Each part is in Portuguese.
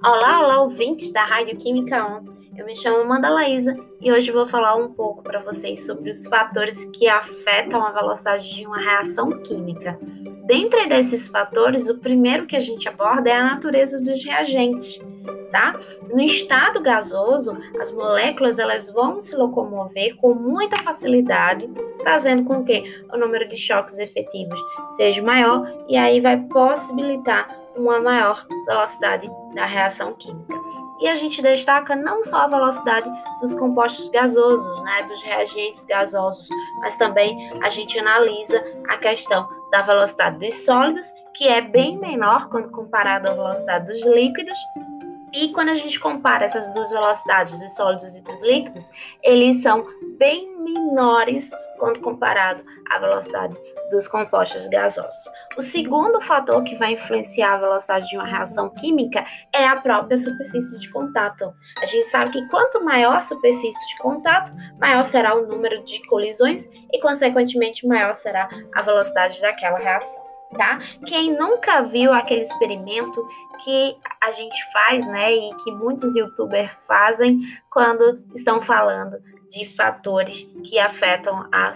Olá, olá, ouvintes da Rádio Química On. Eu me chamo Amanda Laísa e hoje vou falar um pouco para vocês sobre os fatores que afetam a velocidade de uma reação química. Dentre desses fatores, o primeiro que a gente aborda é a natureza dos reagentes. Tá? No estado gasoso, as moléculas elas vão se locomover com muita facilidade, fazendo com que o número de choques efetivos seja maior e aí vai possibilitar uma maior velocidade da reação química. E a gente destaca não só a velocidade dos compostos gasosos, né, dos reagentes gasosos, mas também a gente analisa a questão da velocidade dos sólidos, que é bem menor quando comparado à velocidade dos líquidos. E quando a gente compara essas duas velocidades dos sólidos e dos líquidos, eles são bem menores quando comparado à velocidade dos compostos gasosos. O segundo fator que vai influenciar a velocidade de uma reação química é a própria superfície de contato. A gente sabe que quanto maior a superfície de contato, maior será o número de colisões e, consequentemente, maior será a velocidade daquela reação. Tá? Quem nunca viu aquele experimento que a gente faz, né, e que muitos youtubers fazem quando estão falando de fatores que afetam a,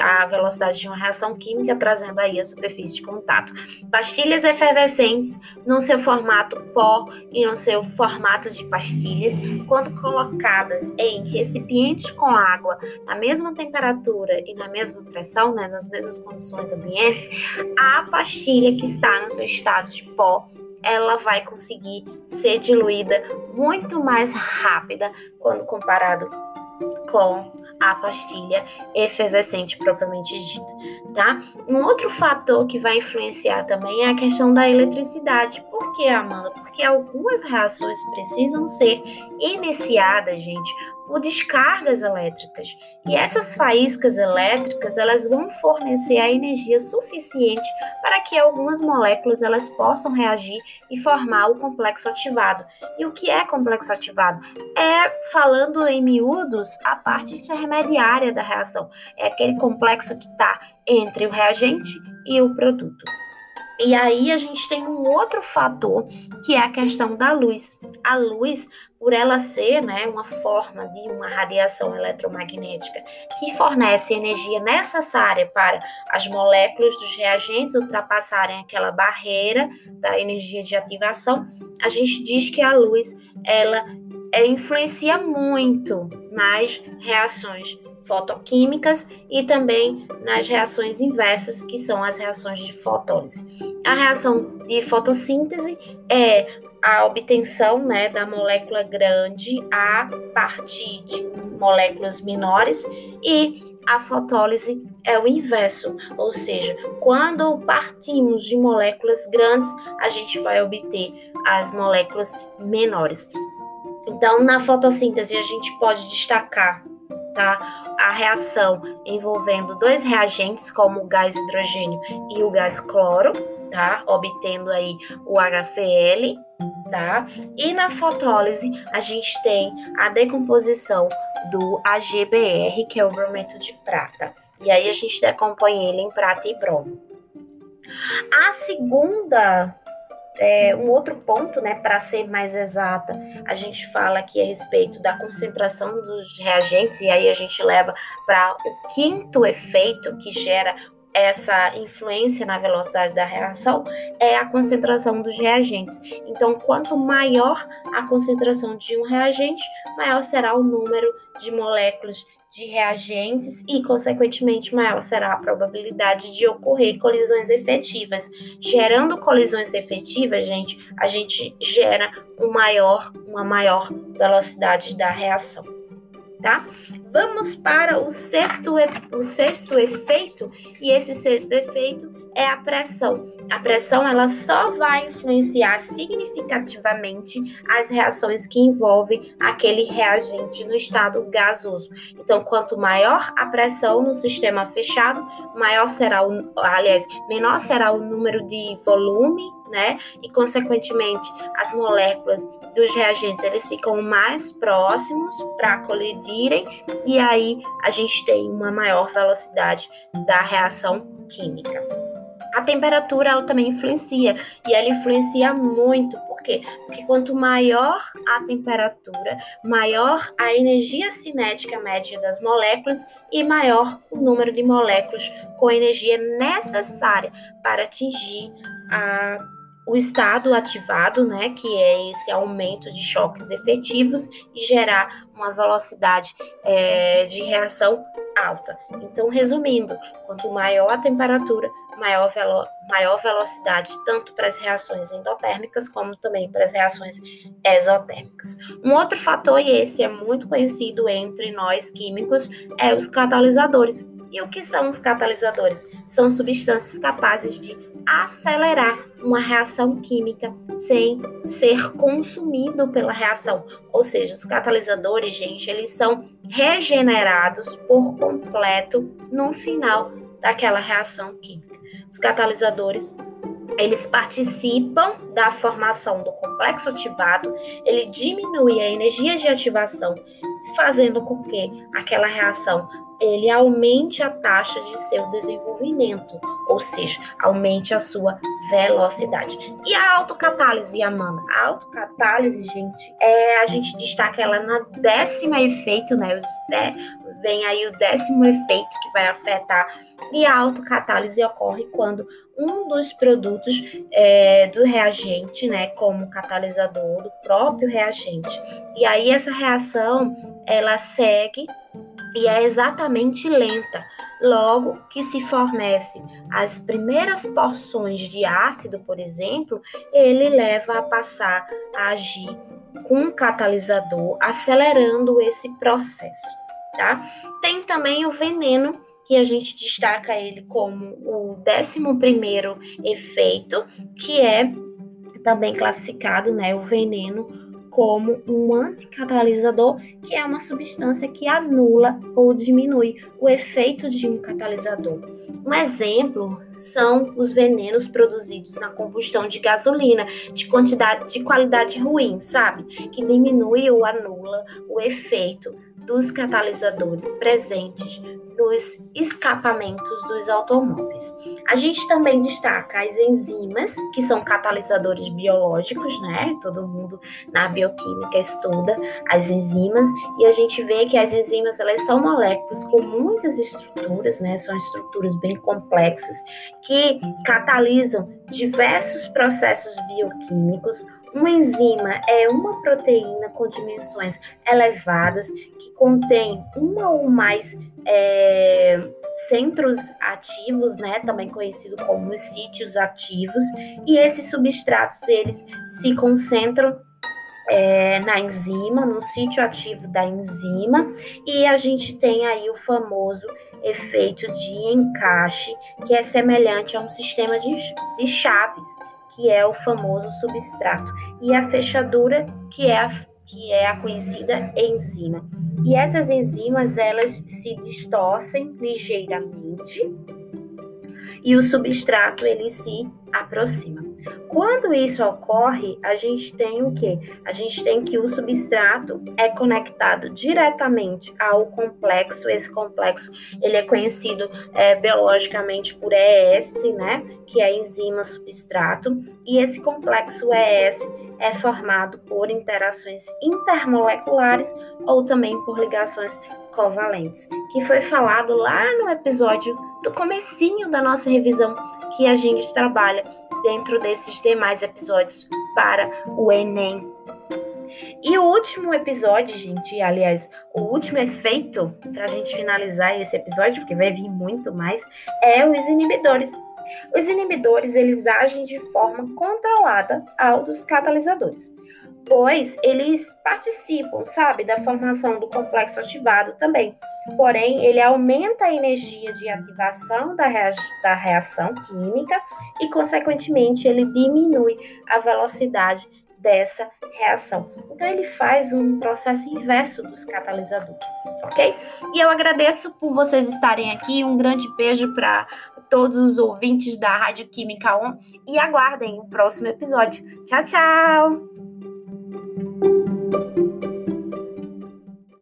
a, velocidade de uma reação química, trazendo aí a superfície de contato. Pastilhas efervescentes no seu formato pó e no seu formato de pastilhas, quando colocadas em recipientes com água na mesma temperatura e na mesma pressão, né, nas mesmas condições ambientes, a pastilha que está no seu estado de pó ela vai conseguir ser diluída muito mais rápida quando comparado com a pastilha efervescente propriamente dita, tá? Um outro fator que vai influenciar também é a questão da eletricidade. Por que, Amanda? Porque algumas reações precisam ser iniciadas, gente, por descargas elétricas. E essas faíscas elétricas, elas vão fornecer a energia suficiente para que algumas moléculas elas possam reagir e formar o complexo ativado. E o que é complexo ativado? É, falando em miúdos, a parte intermediária da reação. É aquele complexo que está entre o reagente e o produto. E aí a gente tem um outro fator que é a questão da luz. A luz, por ela ser né, uma forma de uma radiação eletromagnética que fornece energia necessária para as moléculas dos reagentes ultrapassarem aquela barreira da energia de ativação, a gente diz que a luz ela é, influencia muito nas reações fotoquímicas e também nas reações inversas, que são as reações de fotólise. A reação de fotossíntese é a obtenção né, da molécula grande a partir de moléculas menores e a fotólise é o inverso, ou seja, quando partimos de moléculas grandes, a gente vai obter as moléculas menores. Então, na fotossíntese, a gente pode destacar tá? A reação envolvendo dois reagentes, como o gás hidrogênio e o gás cloro, tá? Obtendo aí o HCl, tá? E na fotólise a gente tem a decomposição do AgBr, que é o brometo de prata. E aí a gente decompõe ele em prata e bromo. A segunda é, um outro ponto, né, para ser mais exata, a gente fala aqui a respeito da concentração dos reagentes, e aí a gente leva para o quinto efeito que gera essa influência na velocidade da reação é a concentração dos reagentes. Então, quanto maior a concentração de um reagente, maior será o número de moléculas de reagentes e, consequentemente, maior será a probabilidade de ocorrer colisões efetivas. Gerando colisões efetivas, gente, a gente gera um maior, uma maior velocidade da reação. Tá? Vamos para o sexto, o sexto efeito, e esse sexto efeito é a pressão. A pressão ela só vai influenciar significativamente as reações que envolvem aquele reagente no estado gasoso. Então, quanto maior a pressão no sistema fechado, maior será o, aliás, menor será o número de volume, né? E consequentemente, as moléculas dos reagentes eles ficam mais próximos para colidirem e aí a gente tem uma maior velocidade da reação química. A temperatura ela também influencia e ela influencia muito quê? Porque quanto maior a temperatura, maior a energia cinética média das moléculas e maior o número de moléculas com energia necessária para atingir a o estado ativado, né, que é esse aumento de choques efetivos e gerar uma velocidade é, de reação alta. Então, resumindo, quanto maior a temperatura, maior, velo maior velocidade, tanto para as reações endotérmicas como também para as reações exotérmicas. Um outro fator, e esse é muito conhecido entre nós químicos, é os catalisadores. E o que são os catalisadores? São substâncias capazes de acelerar uma reação química sem ser consumido pela reação. Ou seja, os catalisadores, gente, eles são regenerados por completo no final daquela reação química. Os catalisadores eles participam da formação do complexo ativado, ele diminui a energia de ativação, fazendo com que aquela reação ele aumente a taxa de seu desenvolvimento, ou seja, aumente a sua velocidade. E a autocatálise, Amanda? A autocatálise, gente, é a gente destaca ela na décima efeito, né? Vem aí o décimo efeito que vai afetar. E a autocatálise ocorre quando um dos produtos é, do reagente, né, como catalisador do próprio reagente. E aí essa reação, ela segue e é exatamente lenta. Logo que se fornece as primeiras porções de ácido, por exemplo, ele leva a passar a agir com um catalisador, acelerando esse processo, tá? Tem também o veneno, que a gente destaca ele como o décimo primeiro efeito, que é também classificado, né, o veneno como um anticatalisador, que é uma substância que anula ou diminui o efeito de um catalisador. Um exemplo são os venenos produzidos na combustão de gasolina, de quantidade de qualidade ruim, sabe? Que diminui ou anula o efeito dos catalisadores presentes nos escapamentos dos automóveis. A gente também destaca as enzimas, que são catalisadores biológicos, né? Todo mundo na bioquímica estuda as enzimas e a gente vê que as enzimas elas são moléculas com muitas estruturas, né? São estruturas bem complexas que catalisam diversos processos bioquímicos uma enzima é uma proteína com dimensões elevadas que contém uma ou mais é, centros ativos, né, também conhecido como os sítios ativos, e esses substratos eles se concentram é, na enzima, no sítio ativo da enzima, e a gente tem aí o famoso efeito de encaixe, que é semelhante a um sistema de, de chaves que é o famoso substrato, e a fechadura, que é a, que é a conhecida enzima. E essas enzimas, elas se distorcem ligeiramente e o substrato ele se aproxima. Quando isso ocorre, a gente tem o que? A gente tem que o substrato é conectado diretamente ao complexo. Esse complexo ele é conhecido é, biologicamente por ES, né? Que é enzima substrato. E esse complexo ES é formado por interações intermoleculares ou também por ligações covalentes, que foi falado lá no episódio do comecinho da nossa revisão que a gente trabalha dentro desses demais episódios para o Enem. E o último episódio, gente, aliás, o último efeito, para a gente finalizar esse episódio, porque vai vir muito mais, é os inibidores. Os inibidores, eles agem de forma controlada ao dos catalisadores pois eles participam, sabe, da formação do complexo ativado também. Porém, ele aumenta a energia de ativação da, rea da reação química e, consequentemente, ele diminui a velocidade dessa reação. Então, ele faz um processo inverso dos catalisadores, ok? E eu agradeço por vocês estarem aqui. Um grande beijo para todos os ouvintes da Rádio Química On e aguardem o próximo episódio. Tchau, tchau!